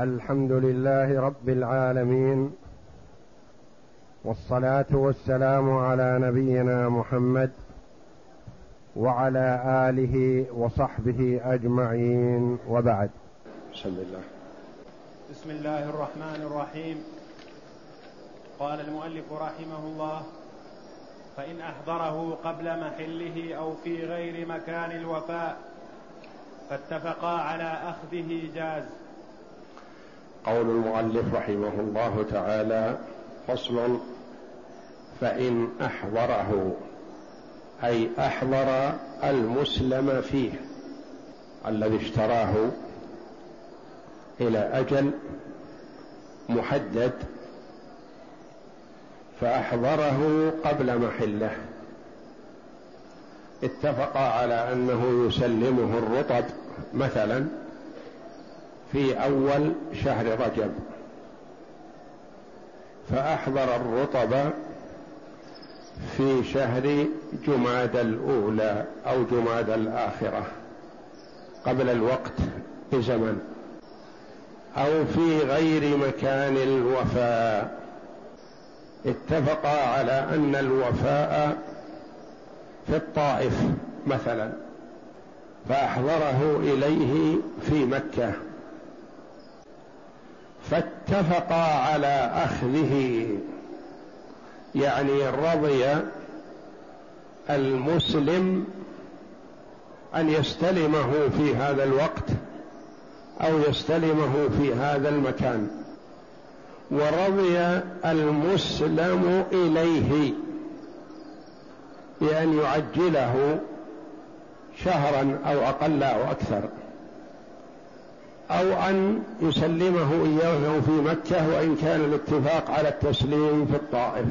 الحمد لله رب العالمين والصلاة والسلام على نبينا محمد وعلى آله وصحبه أجمعين وبعد. بسم الله بسم الله الرحمن الرحيم. قال المؤلف رحمه الله فإن أحضره قبل محله أو في غير مكان الوفاء فاتفقا على أخذه جاز. قول المؤلف رحمه الله تعالى فصل فإن أحضره أي أحضر المسلم فيه الذي اشتراه إلى أجل محدد فأحضره قبل محله. اتفق على أنه يسلمه الرطب مثلا في أول شهر رجب. فأحضر الرطب في شهر جماد الأولى أو جماد الآخرة قبل الوقت بزمن أو في غير مكان الوفاء. اتفقا على أن الوفاء في الطائف مثلا. فأحضره إليه في مكة. فاتفقا على أخذه. يعني رضي المسلم أن يستلمه في هذا الوقت أو يستلمه في هذا المكان. ورضي المسلم إليه بأن يعجله شهرا أو أقل أو أكثر. أو أن يسلمه إياه في مكة وإن كان الاتفاق على التسليم في الطائف.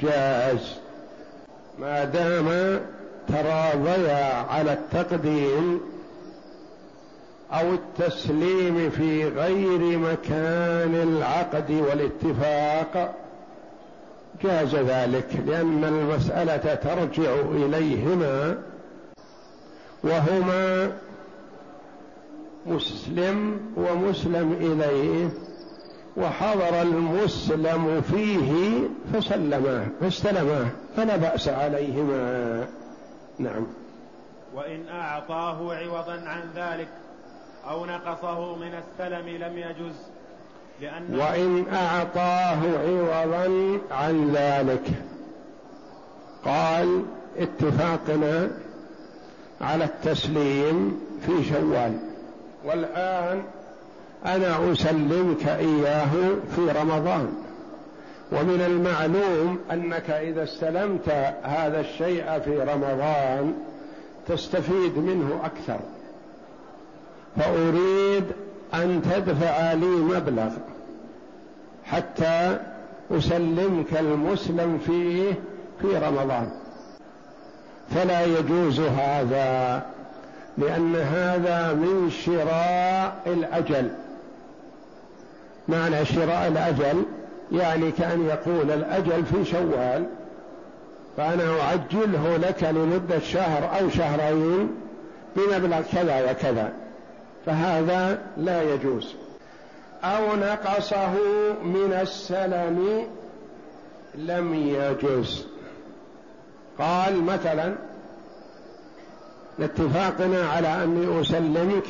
جاز. ما دام تراضيا على التقديم أو التسليم في غير مكان العقد والاتفاق جاز ذلك لأن المسألة ترجع إليهما وهما مسلم ومسلم إليه وحضر المسلم فيه فسلماه فاستلماه فلا بأس عليهما. نعم. وإن أعطاه عوضا عن ذلك أو نقصه من السلم لم يجز لأنه وإن أعطاه عوضا عن ذلك. قال اتفاقنا على التسليم في شوال. والآن أنا أسلمك إياه في رمضان. ومن المعلوم أنك إذا استلمت هذا الشيء في رمضان تستفيد منه أكثر. فأريد أن تدفع لي مبلغ حتى أسلمك المسلم فيه في رمضان. فلا يجوز هذا. لأن هذا من شراء الأجل. معنى شراء الأجل يعني كأن يقول الأجل في شوال فأنا أعجله لك لمدة شهر أو شهرين بمبلغ كذا وكذا فهذا لا يجوز. أو نقصه من السلم لم يجوز قال مثلا لاتفاقنا على أني أسلمك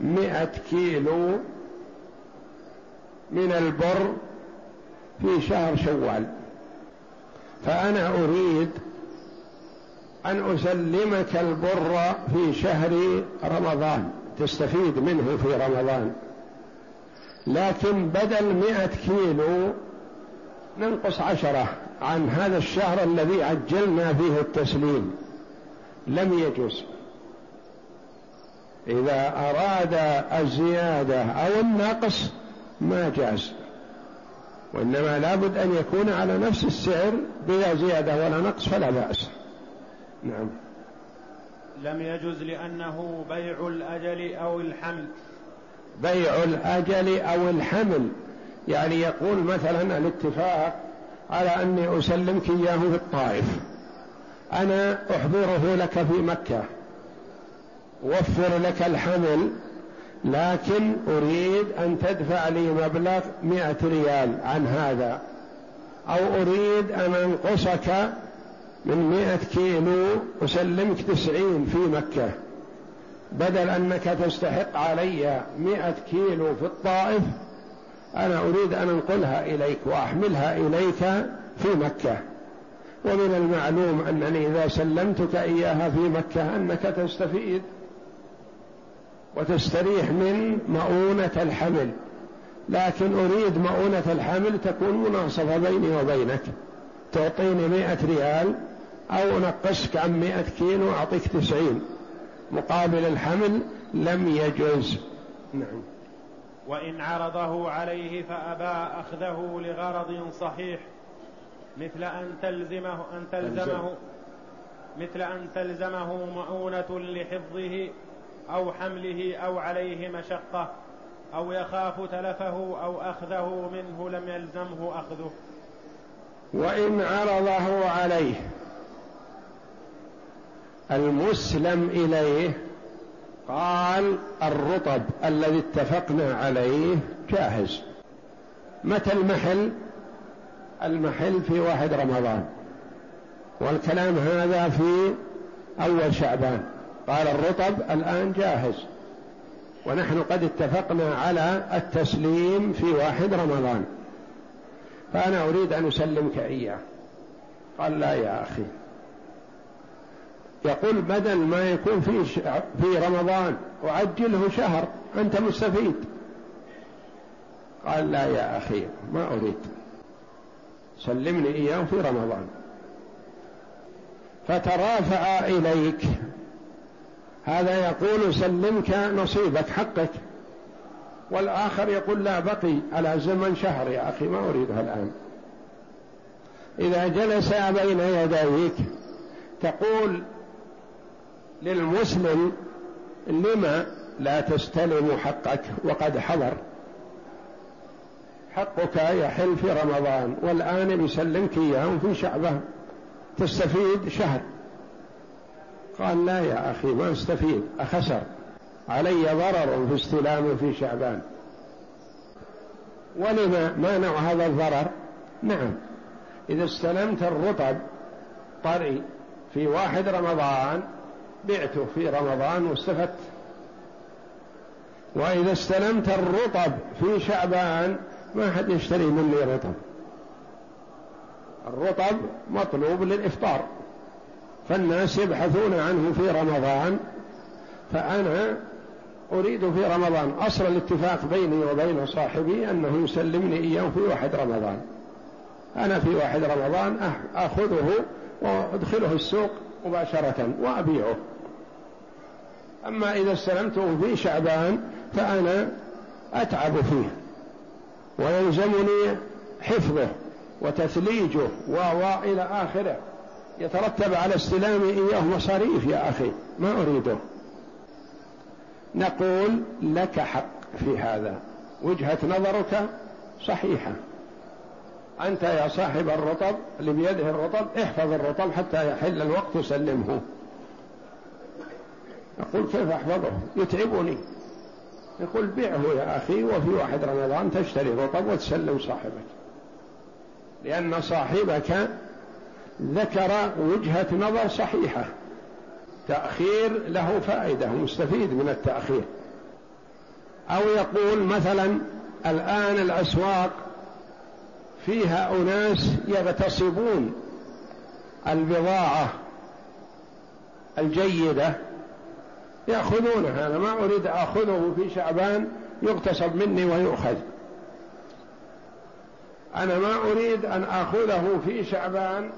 مئة كيلو من البر في شهر شوال. فأنا أريد أن أسلمك البر في شهر رمضان. تستفيد منه في رمضان. لكن بدل مئة كيلو ننقص عشرة عن هذا الشهر الذي عجلنا فيه التسليم. لم يجوز. إذا أراد الزيادة أو النقص ما جاز. وإنما لابد أن يكون على نفس السعر بلا زيادة ولا نقص فلا بأس. نعم. لم يجوز لأنه بيع الأجل أو الحمل. بيع الأجل أو الحمل. يعني يقول مثلا الاتفاق على أني أسلمك إياه في الطائف. أنا أحضره لك في مكة. وفر لك الحمل لكن أريد أن تدفع لي مبلغ مئة ريال عن هذا. أو أريد أن أنقصك من مئة كيلو أسلمك تسعين في مكة. بدل أنك تستحق علي مئة كيلو في الطائف أنا أريد أن أنقلها إليك وأحملها إليك في مكة. ومن المعلوم أنني إذا سلمتك إياها في مكة أنك تستفيد وتستريح من مؤونة الحمل. لكن أريد مؤونة الحمل تكون مناصفة بيني وبينك. تعطيني مئة ريال أو نقصك عن مئة كيلو أعطيك تسعين. مقابل الحمل لم يجوز نعم. وإن عرضه عليه فأبى أخذه لغرض صحيح. مثل أن تلزمه أن تلزمه مثل أن تلزمه مؤونة لحفظه أو حمله أو عليه مشقة أو يخاف تلفه أو أخذه منه لم يلزمه أخذه. وإن عرضه عليه المسلم إليه قال الرطب الذي اتفقنا عليه جاهز. متى المحل؟ المحل في واحد رمضان. والكلام هذا في أول شعبان. قال الرطب الآن جاهز. ونحن قد اتفقنا على التسليم في واحد رمضان. فأنا أريد أن أسلمك إياه. قال لا يا أخي. يقول بدل ما يكون في في رمضان أعجله شهر أنت مستفيد. قال لا يا أخي ما أريد. سلمني إياه في رمضان. فترافع إليك. هذا يقول سلمك نصيبك حقك. والآخر يقول لا بقي على زمن شهر يا أخي ما أريدها الآن. إذا جلس بين يديك تقول للمسلم لما لا تستلم حقك وقد حضر؟ حقك يحل في رمضان والآن يسلمك إياه في شعبة تستفيد شهر. قال لا يا أخي ما أستفيد أخسر. علي ضرر في استلامه في شعبان. ولما ما نوع هذا الضرر؟ نعم. إذا استلمت الرطب طري في واحد رمضان بعته في رمضان واستفدت. وإذا استلمت الرطب في شعبان ما حد يشتري مني رطب. الرطب مطلوب للإفطار. فالناس يبحثون عنه في رمضان. فأنا أريد في رمضان أصل الاتفاق بيني وبين صاحبي أنه يسلمني إياه في واحد رمضان. أنا في واحد رمضان أخذه وأدخله السوق مباشرة وأبيعه. أما إذا استلمته في شعبان فأنا أتعب فيه. ويلزمني حفظه وتثليجه وإلى آخره. يترتب على استلامي إياه مصاريف يا أخي ما أريده. نقول لك حق في هذا. وجهة نظرك صحيحة. أنت يا صاحب الرطب اللي بيده الرطب احفظ الرطب حتى يحل الوقت وسلمه. يقول كيف أحفظه؟ يتعبني. يقول بيعه يا أخي وفي واحد رمضان تشتري رطب وتسلم صاحبك. لأن صاحبك ذكر وجهة نظر صحيحة. تأخير له فائدة مستفيد من التأخير. أو يقول مثلا الآن الأسواق فيها أناس يغتصبون. البضاعة الجيدة يأخذونها أنا ما أريد أخذه في شعبان يغتصب مني ويؤخذ. أنا ما أريد أن أخذه في شعبان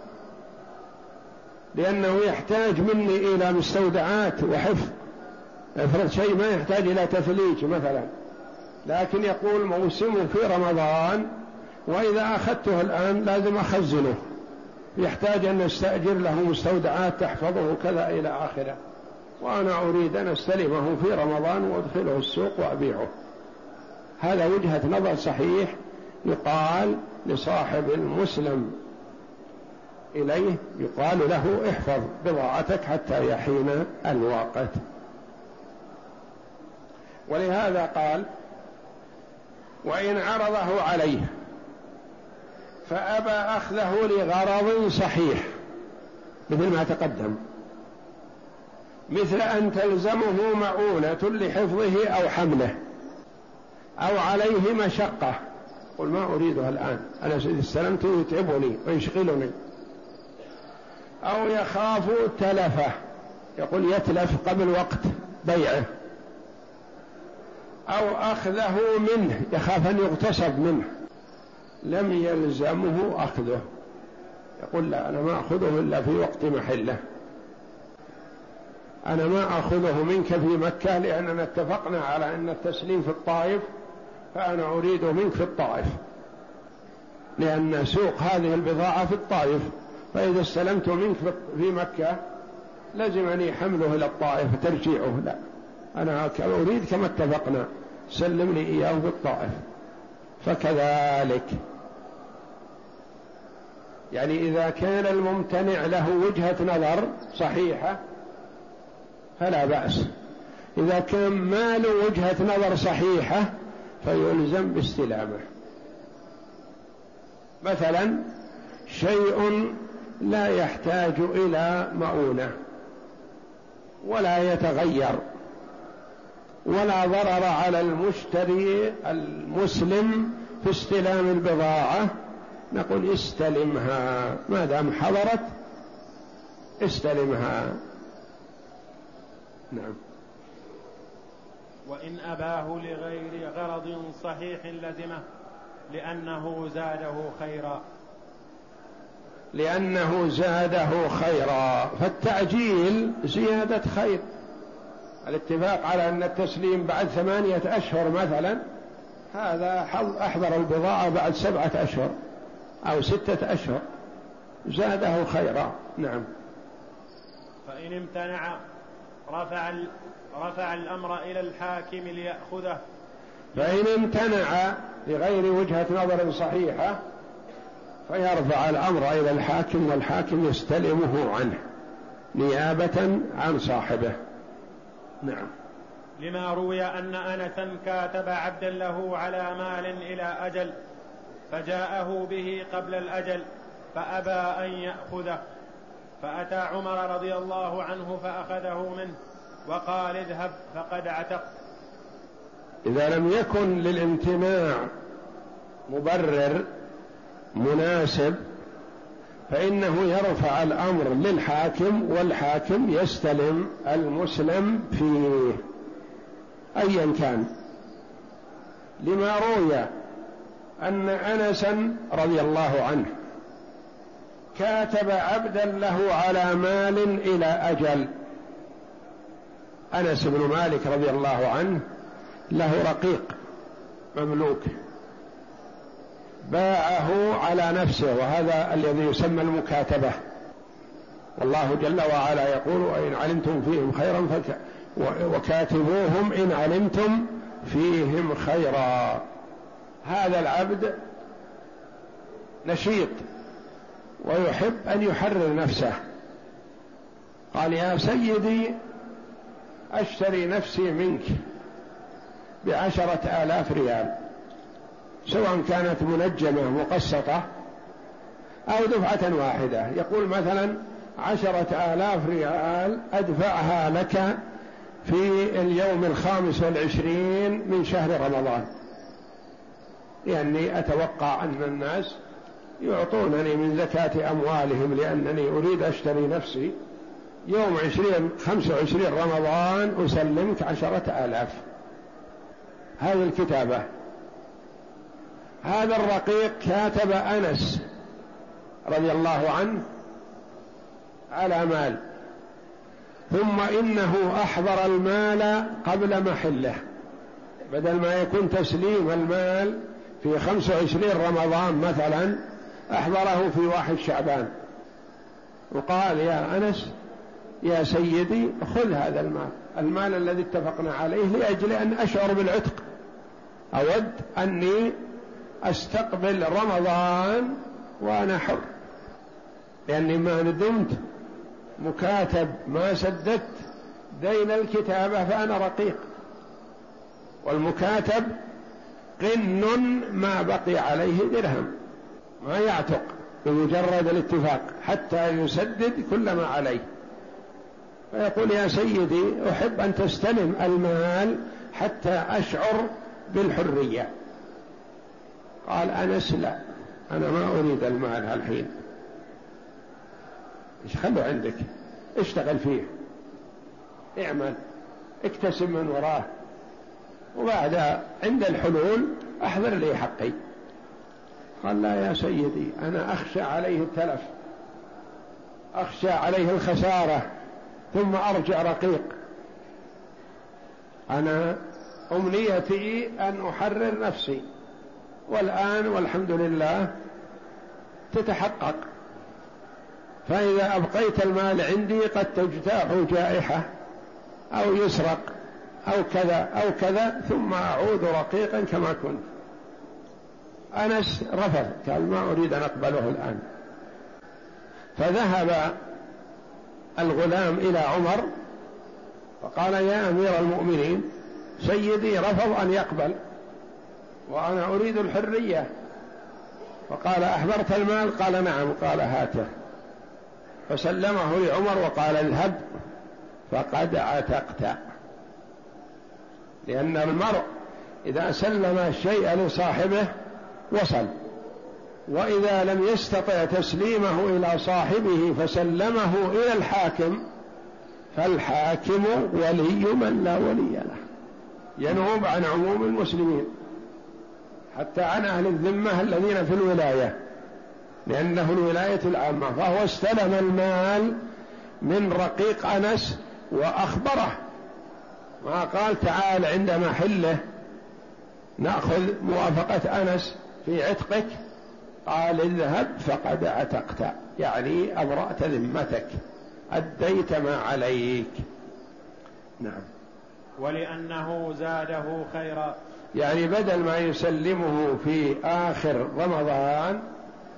لأنه يحتاج مني إلى مستودعات وحفظ. افرض شيء ما يحتاج إلى تثليج مثلا. لكن يقول موسمه في رمضان وإذا أخذته الآن لازم أخزنه. يحتاج أن نستأجر له مستودعات تحفظه كذا إلى آخره. وأنا أريد أن أستلمه في رمضان وأدخله السوق وأبيعه. هذا وجهة نظر صحيح يقال لصاحب المسلم إليه يقال له احفظ بضاعتك حتى يحين الوقت ولهذا قال وإن عرضه عليه فأبى أخذه لغرض صحيح. مثل ما تقدم. مثل أن تلزمه مؤونة لحفظه أو حمله أو عليه مشقة. قل ما أريدها الآن. أنا استلمته يتعبني ويشغلني. أو يخاف تلفه. يقول يتلف قبل وقت بيعه. أو أخذه منه. يخاف أن يغتصب منه. لم يلزمه أخذه. يقول لا أنا ما أخذه إلا في وقت محله. أنا ما أخذه منك في مكة لأننا اتفقنا على أن التسليم في الطائف فأنا أريد منك في الطائف. لأن سوق هذه البضاعة في الطائف. فإذا استلمت منك في مكة لزمني حمله إلى الطائف ترجيعه. لا. أنا أريد كما اتفقنا. سلم لي إياه في الطائف. فكذلك. يعني إذا كان الممتنع له وجهة نظر صحيحة فلا بأس. إذا كان ما له وجهة نظر صحيحة فيلزم باستلامه. مثلا شيء لا يحتاج إلى مؤونة ولا يتغير ولا ضرر على المشتري المسلم في استلام البضاعة. نقول استلمها. ما دام حضرت استلمها. نعم. وإن أباه لغير غرض صحيح لزمه لأنه زاده خيرا. لأنه زاده خيرا. فالتعجيل زيادة خير. الاتفاق على أن التسليم بعد ثمانية أشهر مثلا هذا أحضر البضاعة بعد سبعة أشهر أو ستة أشهر. زاده خيرا. نعم. فإن امتنع رفع رفع الأمر إلى الحاكم ليأخذه. فإن امتنع لغير وجهة نظر صحيحة فيرفع الأمر إلى الحاكم والحاكم يستلمه عنه نيابة عن صاحبه. نعم. لما روي أن أنسا كاتب عبدا له على مال إلى أجل فجاءه به قبل الأجل فأبى أن يأخذه. فأتى عمر رضي الله عنه فأخذه منه وقال اذهب فقد عتقت. إذا لم يكن للامتناع مبرر مناسب فإنه يرفع الأمر للحاكم والحاكم يستلم المسلم فيه أيا كان. لما روي أن أنسا رضي الله عنه كاتب عبدا له على مال إلى أجل. أنس بن مالك رضي الله عنه له رقيق مملوك. باعه على نفسه وهذا الذي يسمى المكاتبة. والله جل وعلا يقول وإن علمتم فيهم خيرا فك وكاتبوهم إن علمتم فيهم خيرا. هذا العبد نشيط. ويحب أن يحرر نفسه. قال يا سيدي أشتري نفسي منك بعشرة آلاف ريال سواء كانت منجمة مقسطة أو دفعة واحدة. يقول مثلا عشرة آلاف ريال أدفعها لك في اليوم الخامس والعشرين من شهر رمضان. لأني أتوقع أن الناس يعطونني من زكاة أموالهم لأنني أريد أشتري نفسي. يوم عشرين خمسة وعشرين رمضان أسلمك عشرة آلاف. هذه الكتابة. هذا الرقيق كاتب أنس رضي الله عنه على مال. ثم إنه أحضر المال قبل محله. بدل ما يكون تسليم المال في خمسة وعشرين رمضان مثلا أحضره في واحد شعبان. وقال يا أنس يا سيدي خذ هذا المال. المال الذي اتفقنا عليه لأجل أن أشعر بالعتق. أود أني أستقبل رمضان وأنا حر. لأني ما ندمت مكاتب ما سددت دين الكتابة فأنا رقيق. والمكاتب قن ما بقي عليه درهم. ما يعتق بمجرد الاتفاق حتى يسدد كل ما عليه. فيقول يا سيدي أحب أن تستلم المال حتى أشعر بالحرية. قال أنس لا أنا ما أريد المال الحين. إيش خلوا عندك؟ اشتغل فيه. اعمل اكتسب من وراه. وبعد عند الحلول أحضر لي حقي. قال لا يا سيدي أنا أخشى عليه التلف أخشى عليه الخسارة ثم أرجع رقيق. أنا أمنيتي أن أحرر نفسي والآن والحمد لله تتحقق. فإذا أبقيت المال عندي قد تجتاح جائحة أو يسرق أو كذا أو كذا ثم أعود رقيقا كما كنت. أنس رفض قال ما أريد أن أقبله الآن. فذهب الغلام إلى عمر فقال يا أمير المؤمنين سيدي رفض أن يقبل وأنا أريد الحرية. فقال أحضرت المال؟ قال نعم. قال هاته. فسلمه لعمر وقال اذهب فقد عتقت. لأن المرء إذا سلم الشيء لصاحبه وصل. وإذا لم يستطع تسليمه إلى صاحبه فسلمه إلى الحاكم فالحاكم ولي من لا ولي له. ينوب عن عموم المسلمين حتى عن أهل الذمة الذين في الولاية لأنه الولاية العامة. فهو استلم المال من رقيق أنس وأخبره. ما قال تعال عند محله نأخذ موافقة أنس في عتقك؟ قال اذهب فقد عتقت. يعني أبرأت ذمتك. أديت ما عليك. نعم. ولأنه زاده خيرا. يعني بدل ما يسلمه في آخر رمضان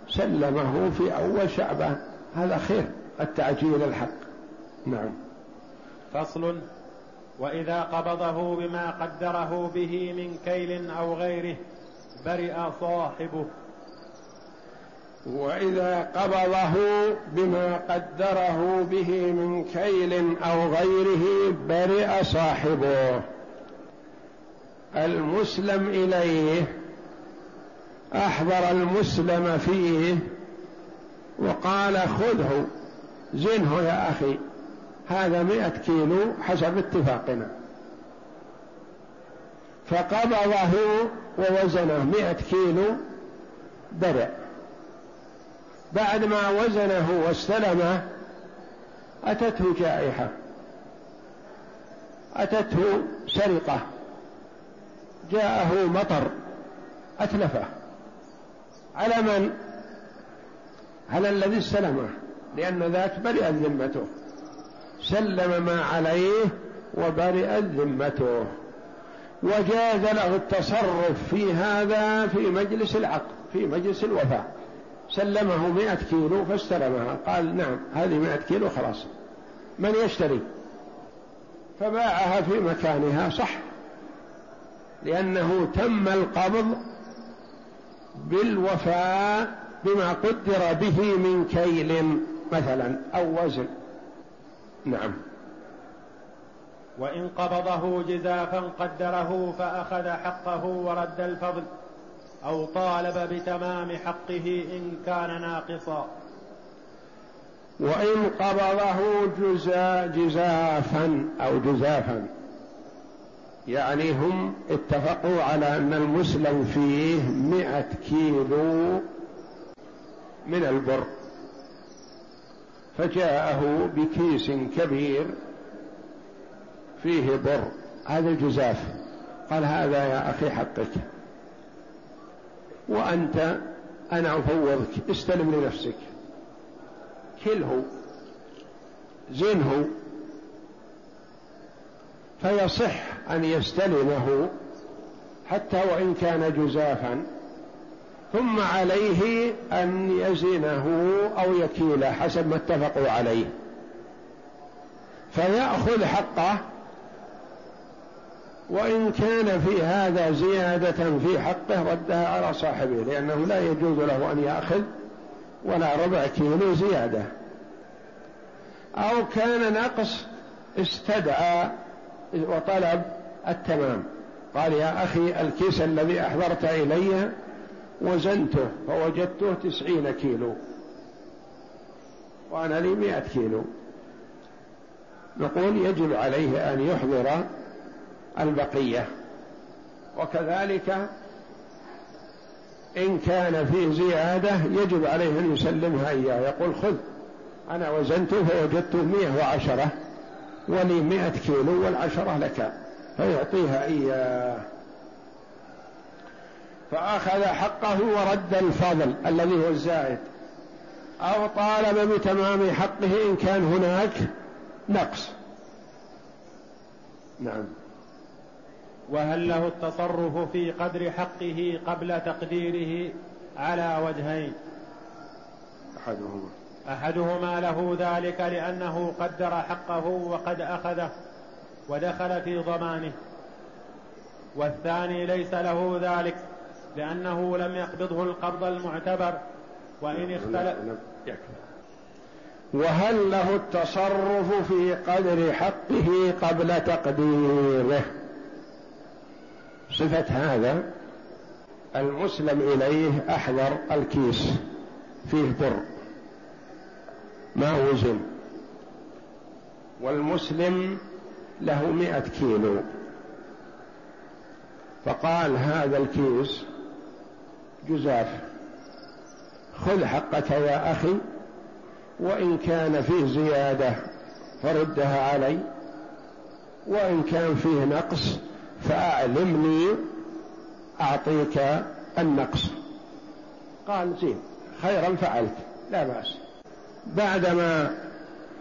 سلمه في أول شعبان. هذا خير التعجيل الحق. نعم. فصل. وإذا قبضه بما قدره به من كيل أو غيره برئ صاحبه. وإذا قبضه بما قدره به من كيل أو غيره برئ صاحبه. المسلم إليه أحضر المسلم فيه وقال خذه زنه يا أخي هذا مئة كيلو حسب اتفاقنا. فقبضه ووزنه مئة كيلو برئ بعد ما وزنه واستلمه أتته جائحة. أتته سرقة. جاءه مطر. أتلفه. على من؟ على الذي استلمه. لأن ذاك برئت ذمته. سلم ما عليه وبرئت ذمته. وجاز له التصرف في هذا في مجلس العقد في مجلس الوفاء سلمه مئة كيلو فاستلمها قال نعم هذه مئة كيلو خلاص. من يشتري؟ فباعها في مكانها صح لأنه تم القبض بالوفاء بما قدر به من كيل مثلا أو وزن. نعم. وإن قبضه جزافا قدره فأخذ حقه ورد الفضل أو طالب بتمام حقه إن كان ناقصا. وإن قبضه جزا جزافا أو جزافا يعني هم اتفقوا على أن المسلم فيه مئة كيلو من البر فجاءه بكيس كبير فيه بر هذا الجزاف. قال هذا يا أخي حقك. وأنت أنا أفوضك. استلم لنفسك. كله زنه فيصح أن يستلمه حتى وإن كان جزافا. ثم عليه أن يزنه أو يكيله حسب ما اتفقوا عليه. فيأخذ حقه وإن كان في هذا زيادة في حقه ردها على صاحبه لأنه لا يجوز له أن يأخذ ولا ربع كيلو زيادة. أو كان نقص استدعى وطلب التمام. قال يا أخي الكيس الذي أحضرت إلي وزنته فوجدته تسعين كيلو وأنا لي مئة كيلو. نقول يجب عليه أن يحضر البقية. وكذلك إن كان فيه زيادة يجب عليه أن يسلمها إياه. يقول خذ أنا وزنته فوجدته مئة وعشرة ولي مئة كيلو والعشرة لك فيعطيها إياه. فأخذ حقه ورد الفضل الذي هو الزائد. أو طالب بتمام حقه إن كان هناك نقص. نعم. وهل له التصرف في قدر حقه قبل تقديره على وجهين؟ أحدهما. أحدهما له ذلك لأنه قدر حقه وقد أخذه ودخل في ضمانه. والثاني ليس له ذلك لأنه لم يقبضه القبض المعتبر وإن اختلف وهل له التصرف في قدر حقه قبل تقديره؟ صفة هذا المسلم إليه أحضر الكيس فيه بر ما وزن والمسلم له مئة كيلو. فقال هذا الكيس جزاف خذ حقك يا أخي وإن كان فيه زيادة فردها علي وإن كان فيه نقص فأعلمني أعطيك النقص. قال زين خيرا فعلت لا بأس. بعدما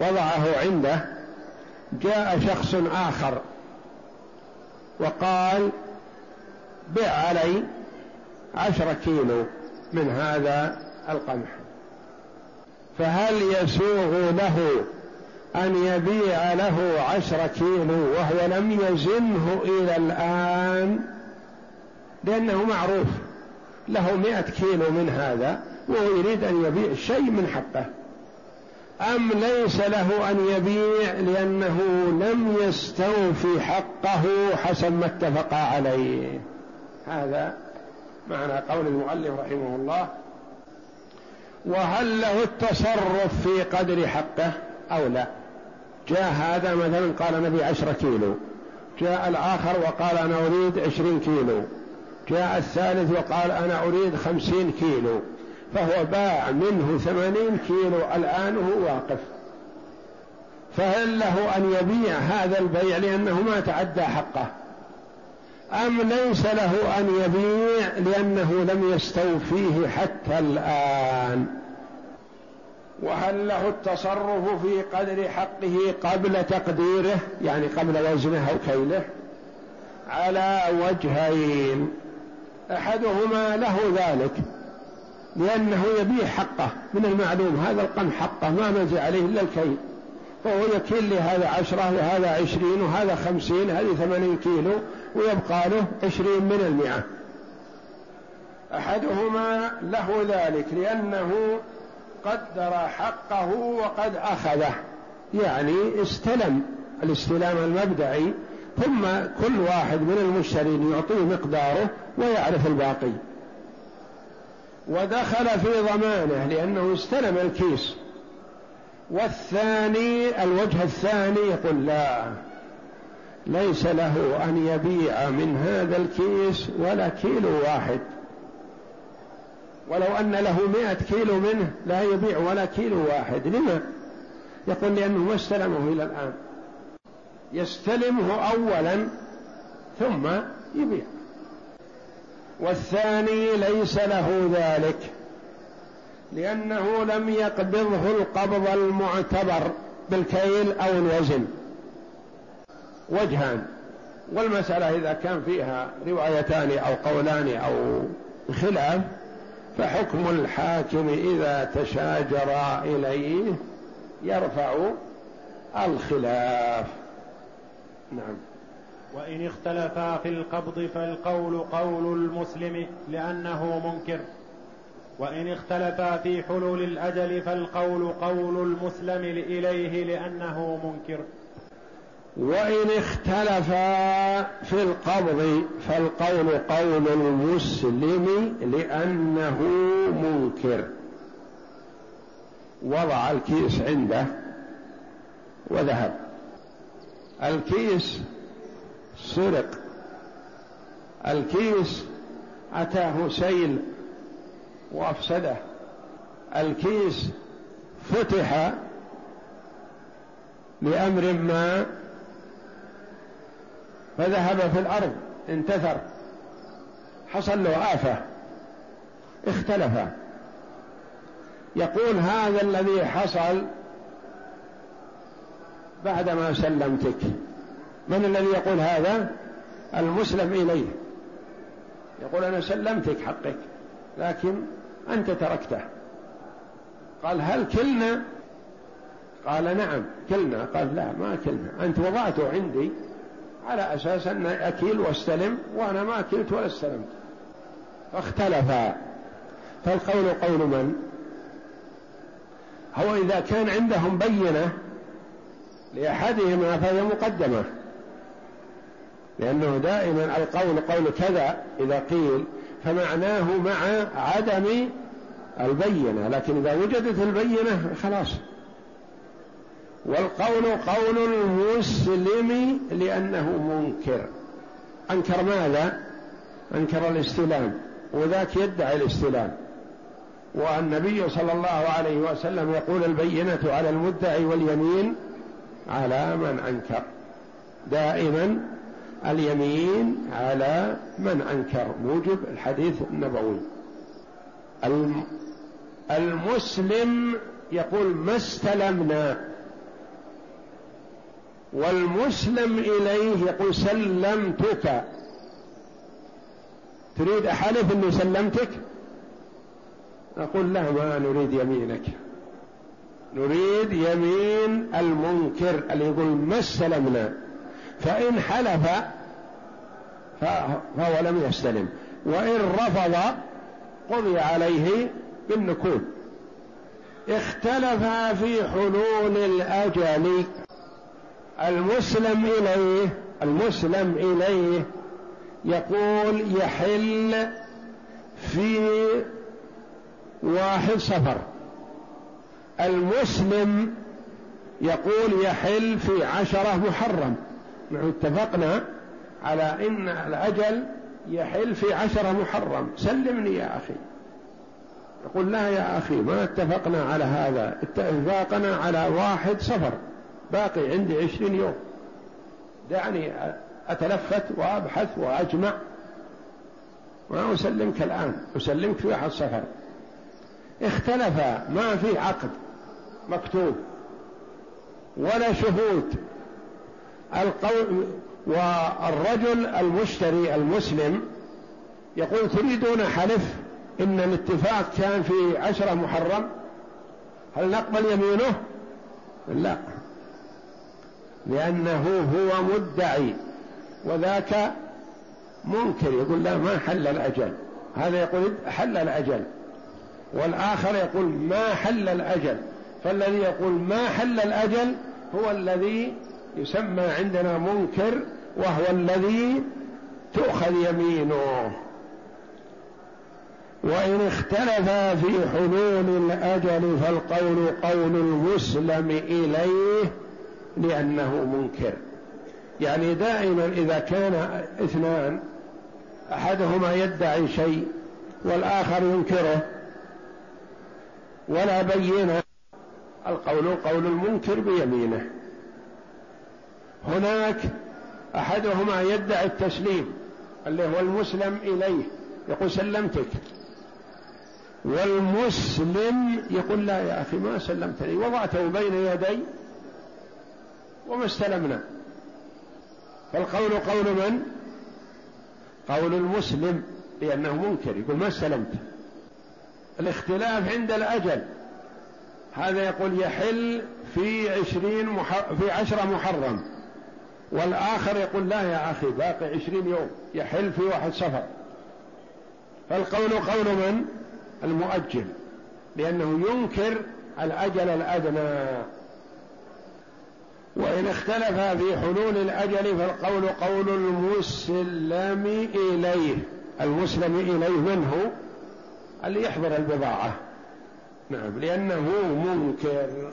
وضعه عنده جاء شخص آخر وقال بع علي عشر كيلو من هذا القمح فهل يسوغ له أن يبيع له عشر كيلو وهو لم يزنه إلى الآن لأنه معروف له مئة كيلو من هذا وهو يريد أن يبيع شيء من حقه. أم ليس له أن يبيع لأنه لم يستوفي حقه؟ حسب ما اتفق عليه. هذا معنى قول المؤلف رحمه الله. وهل له التصرف في قدر حقه أو لا؟ جاء هذا مثلا قال نبي عشرة كيلو. جاء الآخر وقال أنا أريد عشرين كيلو. جاء الثالث وقال أنا أريد خمسين كيلو. فهو باع منه ثمانين كيلو. الآن وهو واقف. فهل له أن يبيع هذا البيع لأنه ما تعدى حقه؟ أم ليس له أن يبيع لأنه لم يستوفيه حتى الآن؟ وهل له التصرف في قدر حقه قبل تقديره؟ يعني قبل وزنه أو كيله على وجهين. أحدهما له ذلك لأنه يبيع حقه من المعلوم. هذا القمح حقه ما نزل عليه إلا الكيل. فهو يكيل لهذا عشرة وهذا عشرين وهذا خمسين هذه ثمانين كيلو ويبقى له عشرين من المئة. أحدهما له ذلك لأنه قدر حقه وقد أخذه. يعني استلم الاستلام المبدئي ثم كل واحد من المشترين يعطيه مقداره ويعرف الباقي. ودخل في ضمانه لأنه استلم الكيس. والثاني الوجه الثاني يقول لا ليس له أن يبيع من هذا الكيس ولا كيلو واحد. ولو أن له مئة كيلو منه لا يبيع ولا كيلو واحد. لما؟ يقول لأنه ما استلمه إلى الآن. يستلمه أولا ثم يبيع. والثاني ليس له ذلك لأنه لم يقبضه القبض المعتبر بالكيل أو الوزن. وجهان. والمسألة إذا كان فيها روايتان أو قولان أو خلاف فحكم الحاكم إذا تشاجر إليه يرفع الخلاف. نعم. وإن اختلفا في القبض فالقول قول المسلم لأنه منكر. وإن اختلفا في حلول الأجل فالقول قول المسلم إليه لأنه منكر. وإن اختلفا في القبض فالقول قول المسلم لأنه منكر. وضع الكيس عنده وذهب. الكيس سرق. الكيس أتاه سيل وأفسده. الكيس فتح لأمر ما فذهب في الأرض انتثر حصل له آفة اختلف. يقول هذا الذي حصل بعدما سلمتك. من الذي يقول هذا؟ المسلم إليه. يقول أنا سلمتك حقك لكن أنت تركته. قال هل كلنا؟ قال نعم كلنا. قال لا ما كلنا. أنت وضعته عندي على أساس أن أكيل واستلم وأنا ما أكلت ولا استلمت. فاختلفا فالقول قول من؟ هو إذا كان عندهم بينة لأحدهما فهي مقدمة. لأنه دائما القول قول كذا إذا قيل فمعناه مع عدم البينة. لكن إذا وجدت البينة خلاص. والقول قول المسلم لأنه منكر. أنكر ماذا؟ أنكر الاستلام وذاك يدعي الاستلام. والنبي صلى الله عليه وسلم يقول البينة على المدعي واليمين على من أنكر. دائما اليمين على من أنكر موجب الحديث النبوي. المسلم يقول ما استلمنا؟ والمسلم إليه يقول سلمتك. تريد أحلف أني سلمتك؟ نقول لا ما نريد يمينك. نريد يمين المنكر اللي يقول ما استلمنا فإن حلف فهو لم يستلم وإن رفض قضي عليه بالنكول. اختلف في حلول الأجل. المسلم إليه المسلم إليه يقول يحل في واحد صفر. المسلم يقول يحل في عشرة محرم. نحن اتفقنا على إن الأجل يحل في عشرة محرم. سلمني يا أخي. يقول لا يا أخي ما اتفقنا على هذا. اتفقنا على واحد صفر. باقي عندي عشرين يوم. دعني أتلفت وأبحث وأجمع ما أسلمك الآن. أسلمك في واحد صفر اختلف. ما في عقد مكتوب ولا شهود. القول والرجل المشتري المسلم يقول تريدون حلف إن الاتفاق كان في عشرة محرم؟ هل نقبل يمينه؟ لا. لأنه هو مدعي وذاك منكر يقول لا ما حل الأجل. هذا يقول حل الأجل. والآخر يقول ما حل الأجل. فالذي يقول ما حل الأجل هو الذي يسمى عندنا منكر وهو الذي تؤخذ يمينه. وإن اختلف في حلول الأجل فالقول قول المسلم إليه. لأنه منكر. يعني دائما إذا كان اثنان أحدهما يدعي شيء والآخر ينكره ولا بينه القول قول المنكر بيمينه. هناك أحدهما يدعي التسليم اللي هو المسلم إليه يقول سلمتك. والمسلم يقول لا يا أخي ما سلمتني وضعته بين يدي وما استلمنا. فالقول قول من؟ قول المسلم لأنه منكر يقول ما استلمت. الاختلاف عند الأجل. هذا يقول يحل في عشرين مح... في عشرة محرم. والآخر يقول لا يا أخي باقي عشرين يوم يحل في واحد سفر فالقول قول من؟ المؤجل. لأنه ينكر الأجل الأدنى. وإن اختلف في حلول الأجل فالقول قول المسلم إليه. المسلم إليه من هو؟ اللي يحضر البضاعة. نعم لأنه منكر.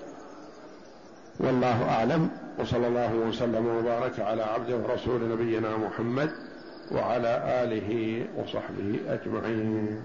والله أعلم. وصلى الله وسلم وبارك على عبده ورسول نبينا محمد وعلى آله وصحبه أجمعين.